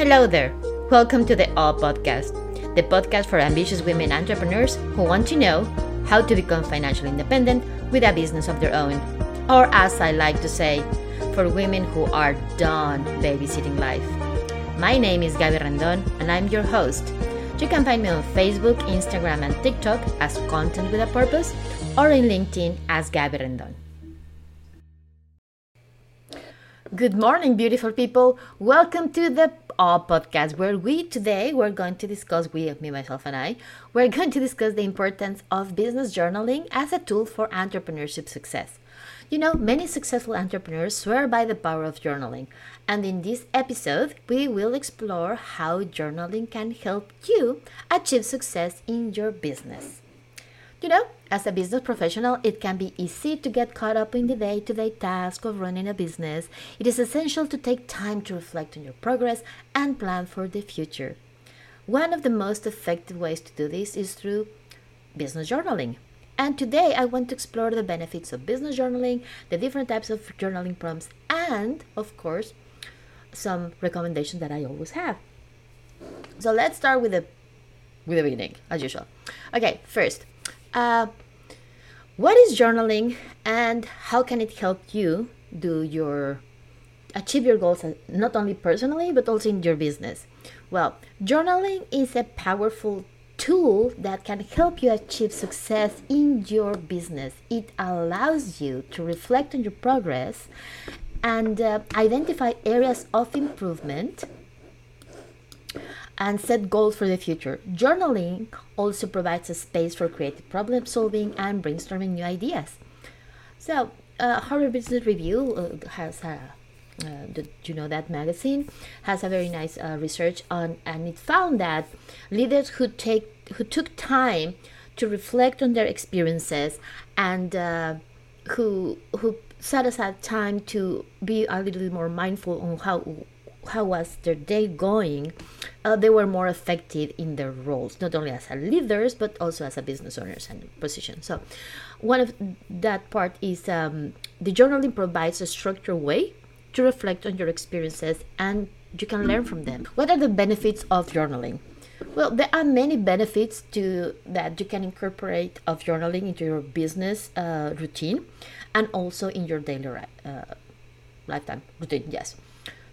Hello there. Welcome to the All Podcast, the podcast for ambitious women entrepreneurs who want to know how to become financially independent with a business of their own. Or, as I like to say, for women who are done babysitting life. My name is Gabby Rendon, and I'm your host. You can find me on Facebook, Instagram, and TikTok as Content with a Purpose, or in LinkedIn as Gabby Rendon. Good morning, beautiful people. Welcome to the All podcast, where we today we're going to discuss, we, me, myself, and I, we're going to discuss the importance of business journaling as a tool for entrepreneurship success. You know, many successful entrepreneurs swear by the power of journaling, and in this episode, we will explore how journaling can help you achieve success in your business. You know, as a business professional, it can be easy to get caught up in the day to day task of running a business. It is essential to take time to reflect on your progress and plan for the future. One of the most effective ways to do this is through business journaling. And today I want to explore the benefits of business journaling, the different types of journaling prompts, and of course, some recommendations that I always have. So let's start with the with the beginning, as usual. Okay, first, uh, what is journaling and how can it help you do your achieve your goals uh, not only personally but also in your business? Well, journaling is a powerful tool that can help you achieve success in your business. It allows you to reflect on your progress and uh, identify areas of improvement and set goals for the future. Journaling also provides a space for creative problem solving and brainstorming new ideas. So, uh, Harvard Business Review uh, has a uh, the, you know that magazine has a very nice uh, research on and it found that leaders who take who took time to reflect on their experiences and uh, who who set aside time to be a little more mindful on how how was their day going, uh, they were more effective in their roles, not only as leaders but also as a business owners and position. So, one of that part is um, the journaling provides a structured way to reflect on your experiences and you can learn from them. What are the benefits of journaling? Well, there are many benefits to that you can incorporate of journaling into your business uh, routine and also in your daily uh, lifetime routine. Yes.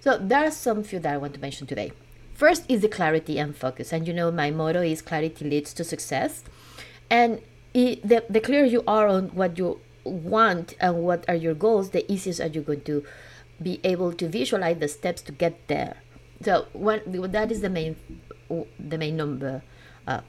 So there are some few that I want to mention today. First is the clarity and focus. And you know, my motto is clarity leads to success. And it, the, the clearer you are on what you want and what are your goals, the easier are you going to be able to visualize the steps to get there. So one that is the main the main number. Uh,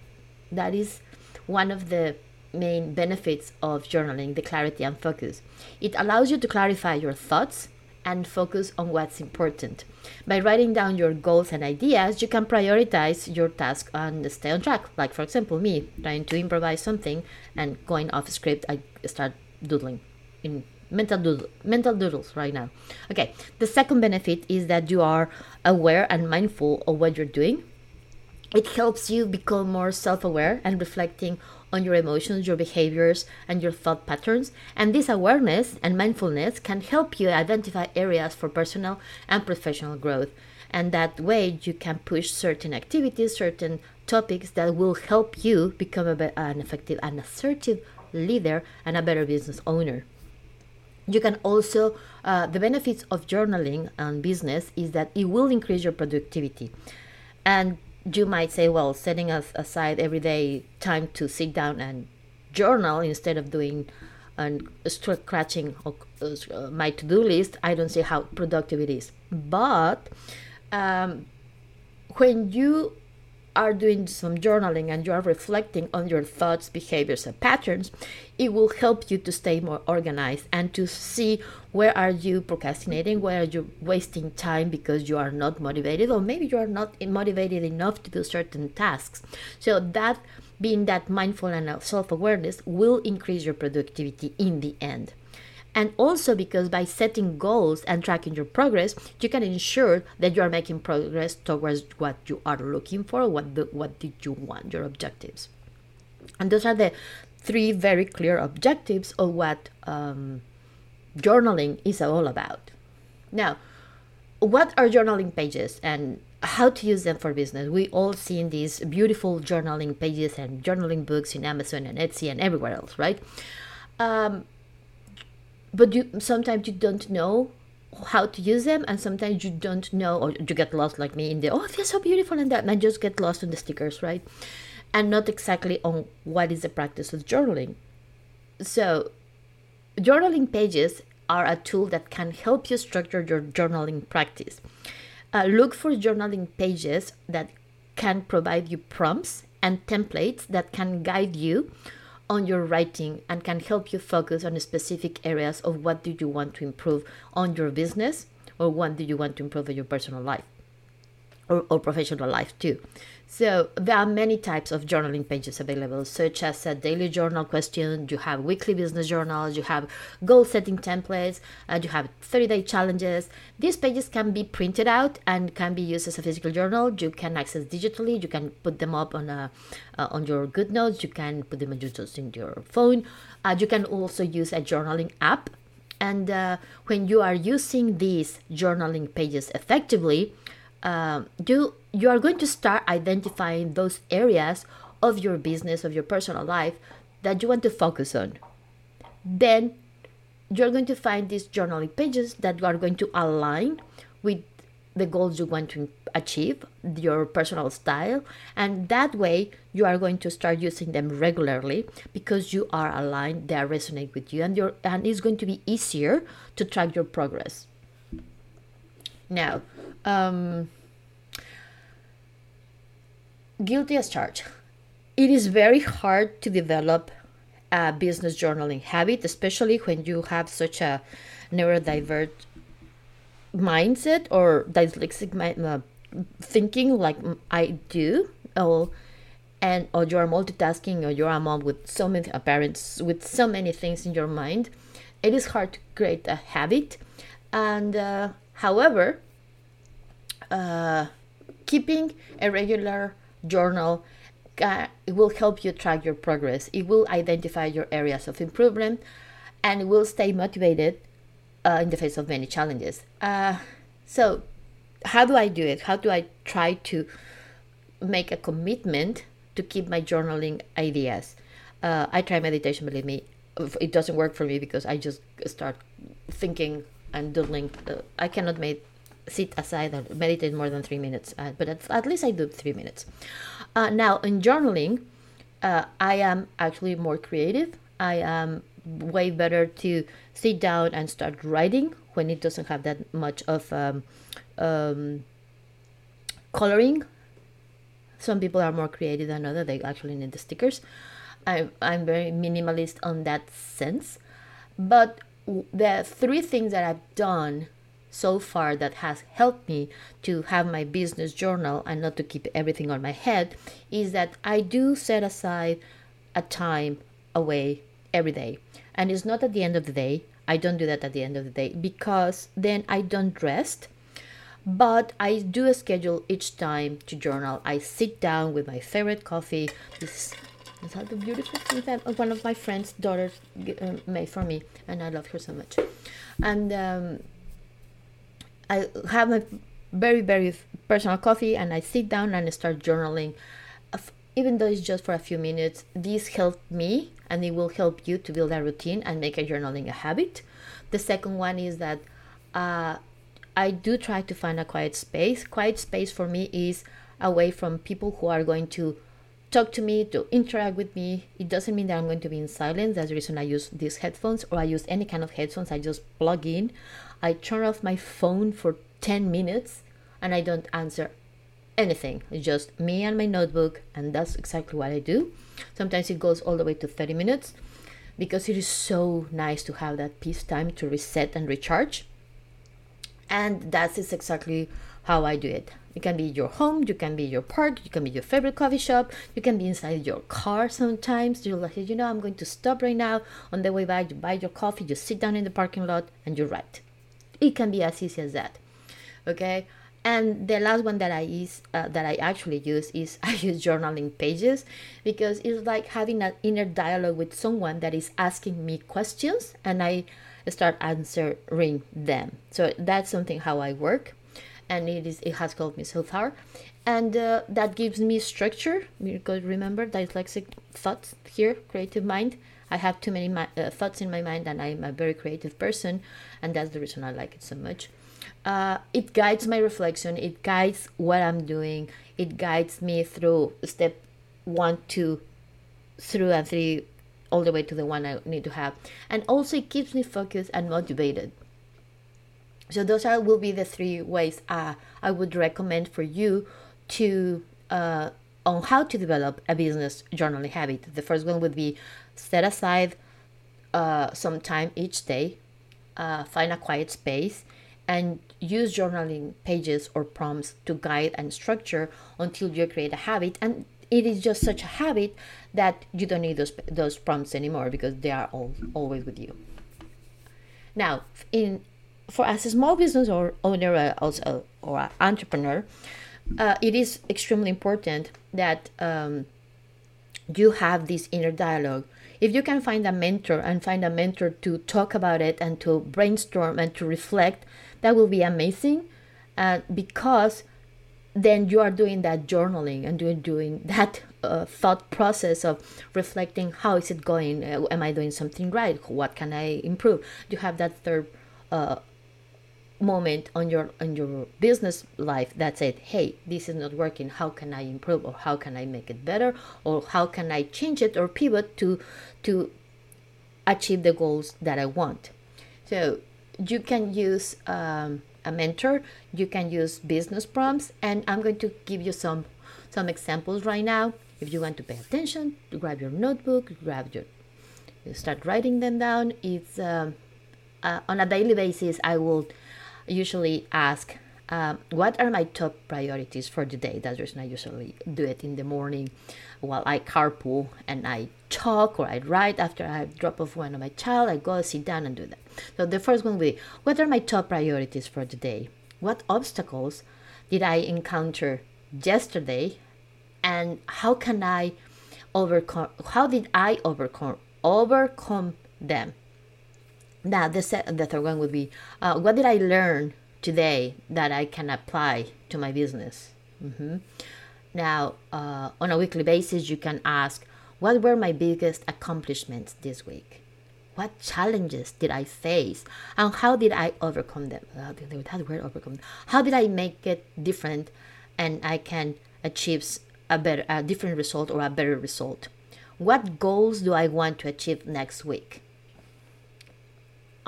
that is one of the main benefits of journaling, the clarity and focus. It allows you to clarify your thoughts and focus on what's important. By writing down your goals and ideas, you can prioritize your task and stay on track. Like, for example, me trying to improvise something and going off script, I start doodling in mental doodle, mental doodles right now. Okay, the second benefit is that you are aware and mindful of what you're doing. It helps you become more self aware and reflecting on your emotions, your behaviors, and your thought patterns. And this awareness and mindfulness can help you identify areas for personal and professional growth. And that way, you can push certain activities, certain topics that will help you become a, an effective and assertive leader and a better business owner. You can also, uh, the benefits of journaling and business is that it will increase your productivity. And you might say, well, setting aside every day time to sit down and journal instead of doing and scratching uh, my to-do list, I don't see how productive it is. But um, when you are doing some journaling and you are reflecting on your thoughts, behaviors, and patterns, it will help you to stay more organized and to see where are you procrastinating, where are you wasting time because you are not motivated, or maybe you are not motivated enough to do certain tasks. So that being that mindful and self-awareness will increase your productivity in the end and also because by setting goals and tracking your progress you can ensure that you are making progress towards what you are looking for what the, what did you want your objectives and those are the three very clear objectives of what um, journaling is all about now what are journaling pages and how to use them for business. We all seen these beautiful journaling pages and journaling books in Amazon and Etsy and everywhere else, right? Um, but you sometimes you don't know how to use them and sometimes you don't know or you get lost like me in the oh they're so beautiful and that. And just get lost on the stickers right? And not exactly on what is the practice of journaling. So journaling pages are a tool that can help you structure your journaling practice. Uh, look for journaling pages that can provide you prompts and templates that can guide you on your writing and can help you focus on specific areas of what do you want to improve on your business or what do you want to improve in your personal life or, or professional life too. So there are many types of journaling pages available, such as a daily journal question. You have weekly business journals. You have goal setting templates. Uh, you have 30 day challenges. These pages can be printed out and can be used as a physical journal. You can access digitally. You can put them up on a uh, on your GoodNotes. You can put them in your phone. Uh, you can also use a journaling app. And uh, when you are using these journaling pages effectively, Um, you you are going to start identifying those areas of your business of your personal life that you want to focus on. Then you're going to find these journaling pages that are going to align with the goals you want to achieve your personal style and that way you are going to start using them regularly because you are aligned they are resonate with you and you and it's going to be easier to track your progress. Now um, guilty as charged. It is very hard to develop a business journaling habit, especially when you have such a neurodivergent mindset or dyslexic uh, thinking like I do. Oh, and or you're multitasking or you're a mom with so many parents with so many things in your mind it is hard to create a habit and uh, however uh, keeping a regular journal uh, it will help you track your progress. It will identify your areas of improvement and will stay motivated uh, in the face of many challenges. Uh, so how do i do it? How do i try to make a commitment to keep my journaling ideas? Uh, i try meditation believe me it doesn't work for me because i just start thinking and doodling. Uh, i cannot make sit aside and meditate more than three minutes, uh, but at, at, least I do three minutes. Uh, now, in journaling, uh, I am actually more creative. I am way better to sit down and start writing when it doesn't have that much of um, um, coloring. Some people are more creative than others, they actually need the stickers. I, I'm very minimalist on that sense. But the three things that I've done so far that has helped me to have my business journal and not to keep everything on my head is that I do set aside a time away every day. And it's not at the end of the day. I don't do that at the end of the day because then I don't rest. But I do a schedule each time to journal. I sit down with my favorite coffee. This is how the beautiful thing that one of my friend's daughters uh, made for me, and I love her so much. And um, I have my very very personal coffee and I sit down and I start journaling. Even though it's just for a few minutes, this helped me and it will help you to build a routine and make a journaling a habit. The second one is that uh, I do try to find a quiet space. Quiet space for me is away from people who are going to talk to me, to interact with me. It doesn't mean that I'm going to be in silence. That's the reason I use these headphones or I use any kind of headphones. I just plug in I turn off my phone for 10 minutes and I don't answer anything. It's just me and my notebook, and that's exactly what I do. Sometimes it goes all the way to 30 minutes because it is so nice to have that peace time to reset and recharge. And that is exactly how I do it. It can be your home, you can be your park, you can be your favorite coffee shop, you can be inside your car sometimes. You're like, you know, I'm going to stop right now. On the way back, you buy your coffee, you sit down in the parking lot, and you write it can be as easy as that okay? And the last one that i use uh, that i actually use is i use journaling pages because it's like having an inner dialogue with someone that is asking me questions and i start answering them. So that's something how i work and it is it has helped me so far. And uh, that gives me structure because remember dyslexic thoughts here creative mind i have too many uh, thoughts in my mind and i'm a very creative person and that's the reason i like it so much. Uh, it guides my reflection it guides what i'm doing it guides me through step one two through and three all the way to the one i need to have. And also it keeps me focused and motivated. So those are will be the three ways uh, I would recommend for you to uh, on how to develop a business journaling habit. The first one would be set aside uh, some time each day, uh, find a quiet space, and use journaling pages or prompts to guide and structure until you create a habit. And it is just such a habit that you don't need those those prompts anymore because they are all always with you. Now, in for as a small business or owner uh, also or entrepreneur, uh, it is extremely important that um, you have this inner dialogue. If you can find a mentor and find a mentor to talk about it and to brainstorm and to reflect, that will be amazing. Uh, because then you are doing that journaling and doing doing that uh, thought process of reflecting how is it going? Uh, am i doing something right? What can i improve? You have that third uh, moment on your on your business life that said hey this is not working. How can i improve or how can i make it better or how can i change it or pivot to to achieve the goals that i want? So you can use um, a mentor you can use business prompts and i'm going to give you some some examples right now. If you want to pay attention grab your notebook grab your start writing them down. It's um, uh, on a daily basis i will usually ask, um, what are my top priorities for the day? That's the reason I usually do it in the morning while I carpool and I talk or I write after I drop off one of my child. I go sit down and do that. So the first one will be, what are my top priorities for the day? What obstacles did I encounter yesterday? And how can I overcome, how did I overcome, overcome them? Now, the, se- the third one would be uh, what did I learn today that I can apply to my business? Mm-hmm. Now, uh, on a weekly basis, you can ask, what were my biggest accomplishments this week? What challenges did I face? And how did I overcome them? That word overcome. How did I make it different and I can achieve a better, a different result or a better result? What goals do I want to achieve next week?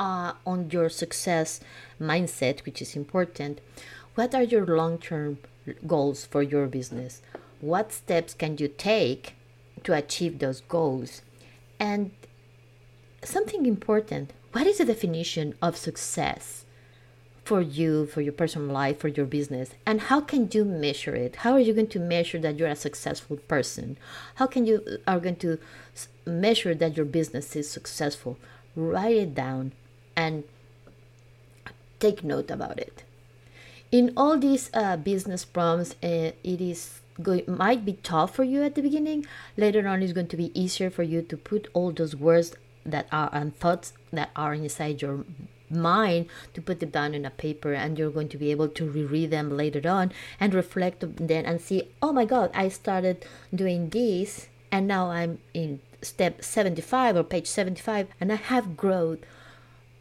Uh, on your success mindset, which is important. What are your long term goals for your business? What steps can you take to achieve those goals? And something important what is the definition of success for you, for your personal life, for your business? And how can you measure it? How are you going to measure that you're a successful person? How can you are going to measure that your business is successful? Write it down and take note about it. In all these uh, business prompts, uh, it is going might be tough for you at the beginning. Later on, it's going to be easier for you to put all those words that are and thoughts that are inside your mind to put them down in a paper and you're going to be able to reread them later on and reflect then and see oh my god i started doing this and now i'm in step 75 or page 75 and i have growth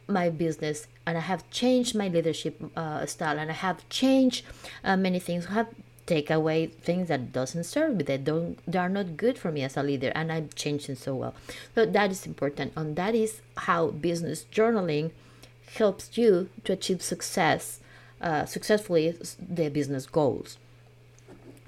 my business and I have changed my leadership uh, style and I have changed uh, many things. I have take away things that doesn't serve me that don't they are not good for me as a leader and I'm changing so well. So that is important and that is how business journaling helps you to achieve success uh, successfully the business goals.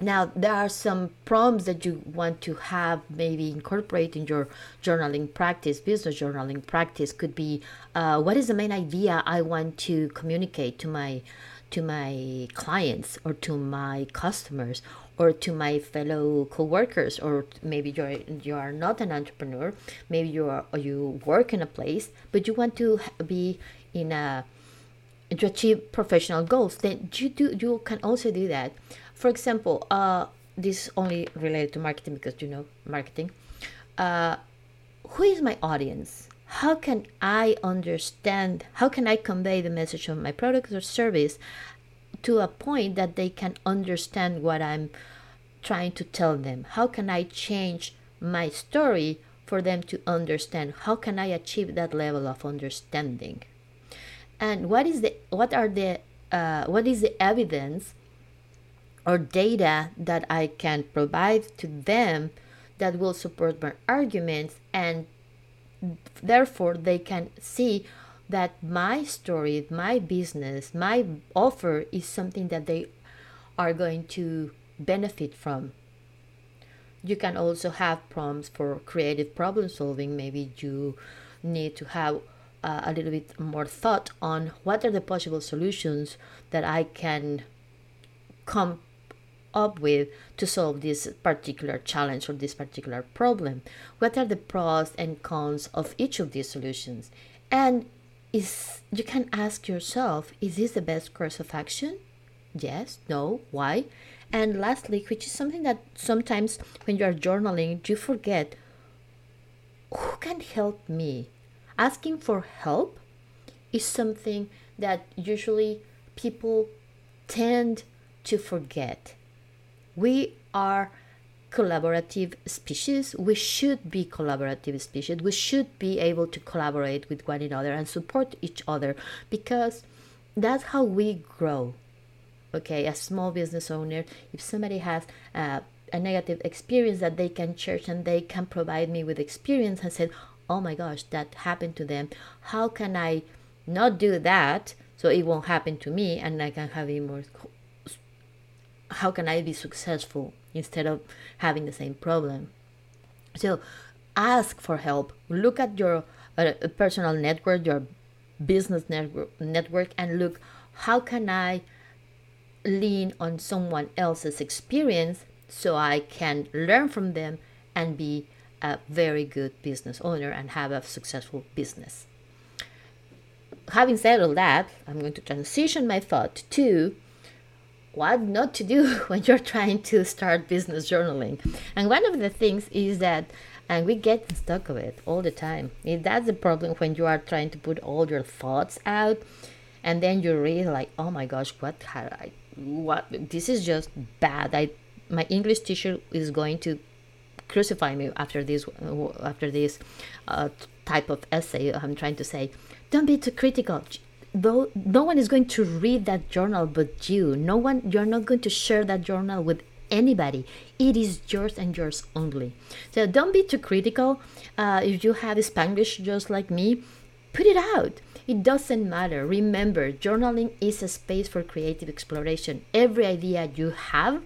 Now, there are some prompts that you want to have maybe incorporate in your journaling practice, business journaling practice could be uh, what is the main idea I want to communicate to my to my clients or to my customers or to my fellow co-workers? Or maybe you're you are not an entrepreneur maybe you are you work in a place but you want to be in a to achieve professional goals then you do you can also do that for example, uh, this is only related to marketing because you know marketing. Uh, who is my audience? How can I understand? How can I convey the message of my product or service to a point that they can understand what I'm trying to tell them? How can I change my story for them to understand? How can I achieve that level of understanding? And what is the what are the uh, what is the evidence or data that I can provide to them that will support my arguments and therefore they can see that my story, my business, my offer is something that they are going to benefit from. You can also have prompts for creative problem solving. Maybe you need to have uh, a little bit more thought on what are the possible solutions that I can come up with to solve this particular challenge or this particular problem. What are the pros and cons of each of these solutions? And is you can ask yourself, is this the best course of action? Yes, no, why? And lastly, which is something that sometimes when you are journaling, you forget who can help me? Asking for help is something that usually people tend to forget. We are collaborative species. We should be collaborative species. We should be able to collaborate with one another and support each other because that's how we grow. Okay, a small business owner, if somebody has uh, a negative experience that they can share and they can provide me with experience and said, oh my gosh, that happened to them. How can I not do that so it won't happen to me and I can have a more how can I be successful instead of having the same problem? So ask for help. Look at your uh, personal network, your business network, network, and look how can I lean on someone else's experience so I can learn from them and be a very good business owner and have a successful business. Having said all that, I'm going to transition my thought to what not to do when you're trying to start business journaling. And one of the things is that, and we get stuck of it all the time. That's the problem when you are trying to put all your thoughts out, and then you read like, oh my gosh, what had I? What this is just bad. I my English teacher is going to crucify me after this after this uh, type of essay. I'm trying to say, don't be too critical. Though no one is going to read that journal but you. No one you're not going to share that journal with anybody. It is yours and yours only. So don't be too critical. Uh, if you have spanglish just like me put it out. It doesn't matter. Remember journaling is a space for creative exploration. Every idea you have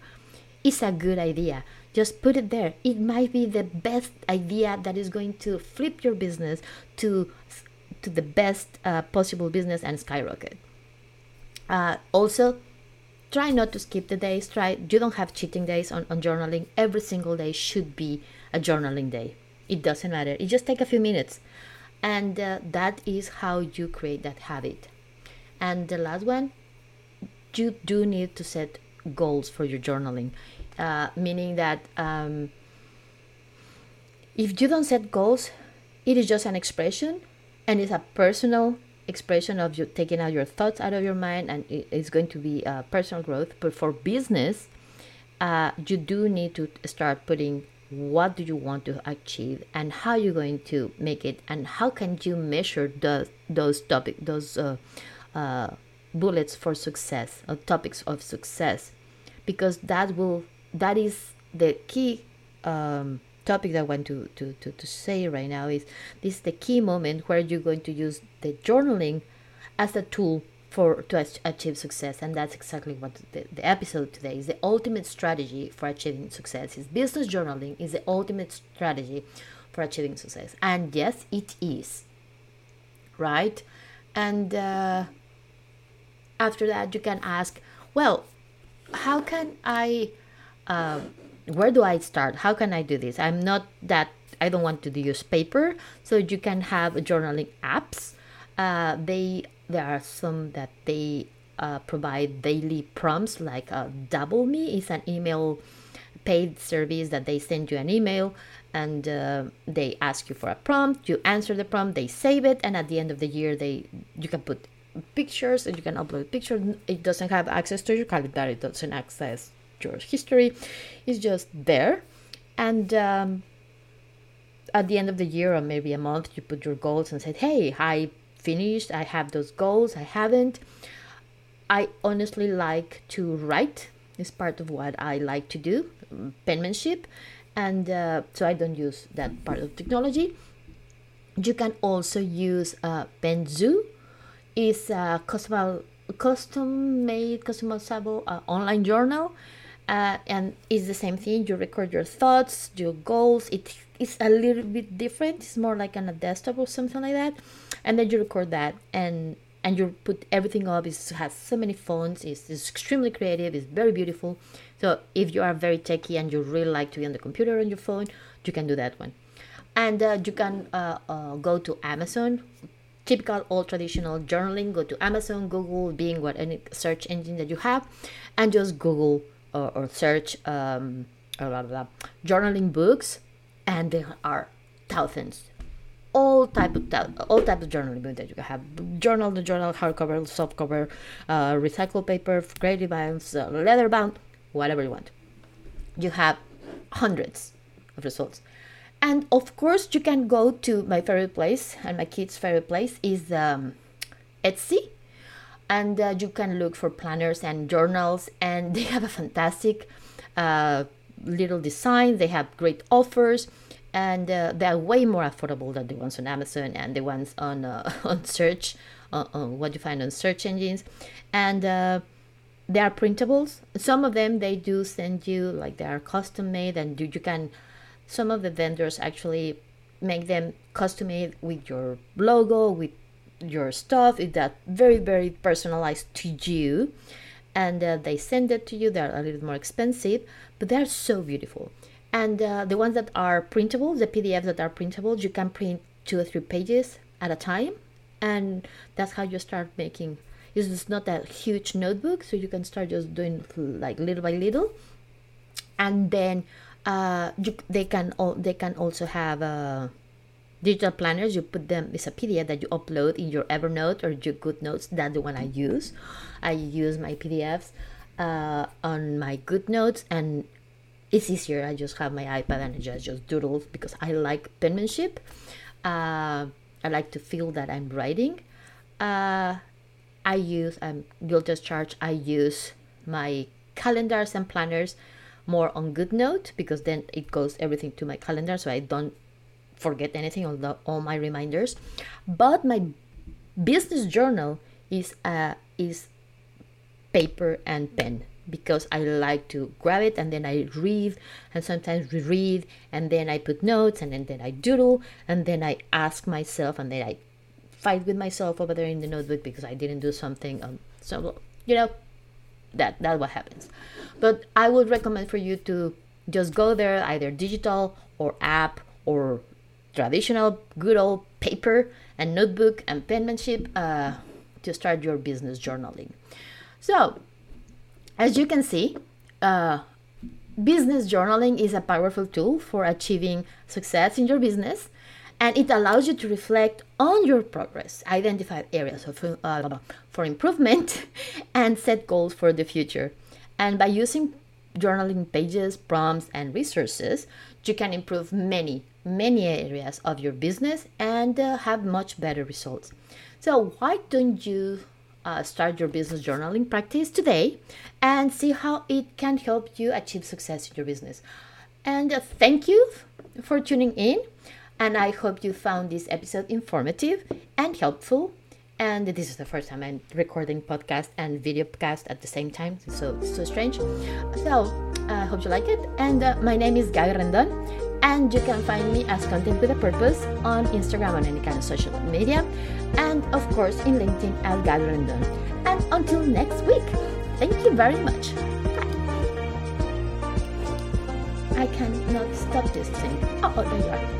is a good idea just put it there it might be the best idea that is going to flip your business to to the best uh, possible business and skyrocket. Uh, also, try not to skip the days. Try you don't have cheating days on, on journaling. Every single day should be a journaling day. It doesn't matter. It just take a few minutes, and uh, that is how you create that habit. And the last one, you do need to set goals for your journaling, uh, meaning that um, if you don't set goals, it is just an expression and it's a personal expression of you taking out your thoughts out of your mind and it's going to be uh, personal growth. But for business uh, you do need to start putting what do you want to achieve and how you're going to make it and how can you measure those those topic those uh, uh, bullets for success or topics of success? Because that will that is the key um, topic that I want to, to, to, to say right now is this is the key moment where you're going to use the journaling as a tool for to achieve success. And that's exactly what the, the episode today is. The ultimate strategy for achieving success is business journaling is the ultimate strategy for achieving success. And yes it is. Right? And uh, after that you can ask well how can i uh, where do I start? How can I do this? I'm not that I don't want to use paper, so you can have journaling apps. Uh, they there are some that they uh, provide daily prompts, like uh, Dabble.me is an email paid service that they send you an email and uh, they ask you for a prompt. You answer the prompt, they save it, and at the end of the year, they you can put pictures and you can upload pictures it doesn't have access to your calendar it doesn't access your history is just there. And um, at the end of the year or maybe a month you put your goals and said hey i finished i have those goals i haven't. I honestly like to write. It's part of what i like to do penmanship. And uh, so i don't use that part of technology. You can also use uh, Penzu. It's a custom, custom made, customizable uh, online journal. Uh, and it's the same thing. You record your thoughts, your goals. It is a little bit different. It's more like on a desktop or something like that. And then you record that and and you put everything up. It has so many fonts. It's, it's extremely creative. It's very beautiful. So if you are very techy and you really like to be on the computer on your phone, you can do that one and uh, you can uh, uh, go to amazon typical old traditional journaling go to amazon google Bing what any search engine that you have and just google or, or search um, blah, blah, blah, journaling books and there are thousands. All type of all type of journaling books that you can have. Journal the journal hardcover softcover uh, recycled paper creative bounds uh, leather bound whatever you want. You have hundreds of results. And of course, you can go to my favorite place, and my kids' favorite place is um, Etsy. And uh, you can look for planners and journals, and they have a fantastic uh, little design. They have great offers, and uh, they are way more affordable than the ones on Amazon and the ones on uh, on search, on uh, uh, what you find on search engines. And they are printables. Some of them they do send you like they are custom made, and you, you can some of the vendors actually make them custom made with your logo, with your stuff. is that very, very personalized to you. And uh, they send it to you. They're a little more expensive, but they're so beautiful. And uh, the ones that are printable, the PDFs that are printable, you can print two or three pages at a time. And that's how you start making. It's not a huge notebook, so you can start just doing like little by little. And then uh, you, they can they can also have uh, digital planners. You put them it's a PDF that you upload in your Evernote or your GoodNotes. That's the one I use. I use my PDFs uh, on my GoodNotes, and it's easier. I just have my iPad and I just just doodle because I like penmanship. Uh, I like to feel that I'm writing. Uh, I use um, Guiltless Charge. I use my calendars and planners more on GoodNote because then it goes everything to my calendar so I don't forget anything on the, all my reminders. But my business journal is uh, is paper and pen because I like to grab it and then I read and sometimes reread and then I put notes and then, then I doodle and then I ask myself and then I fight with myself over there in the notebook because I didn't do something. So you know that that's what happens but i would recommend for you to just go there either digital or app or traditional good old paper and notebook and penmanship uh, to start your business journaling so as you can see uh, business journaling is a powerful tool for achieving success in your business and it allows you to reflect on your progress, identify areas of, uh, for improvement, and set goals for the future. And by using journaling pages, prompts, and resources, you can improve many, many areas of your business and uh, have much better results. So, why don't you uh, start your business journaling practice today and see how it can help you achieve success in your business? And uh, thank you for tuning in and I hope you found this episode informative and helpful. And this is the first time I'm recording podcast and video podcast at the same time, so so strange. So I uh, hope you like it. And uh, my name is Gabby Rendon, and you can find me as Content with a Purpose on Instagram on any kind of social media, and of course in LinkedIn as Gabby Rendon. And until next week, thank you very much. I cannot stop this thing. Oh, oh there you are.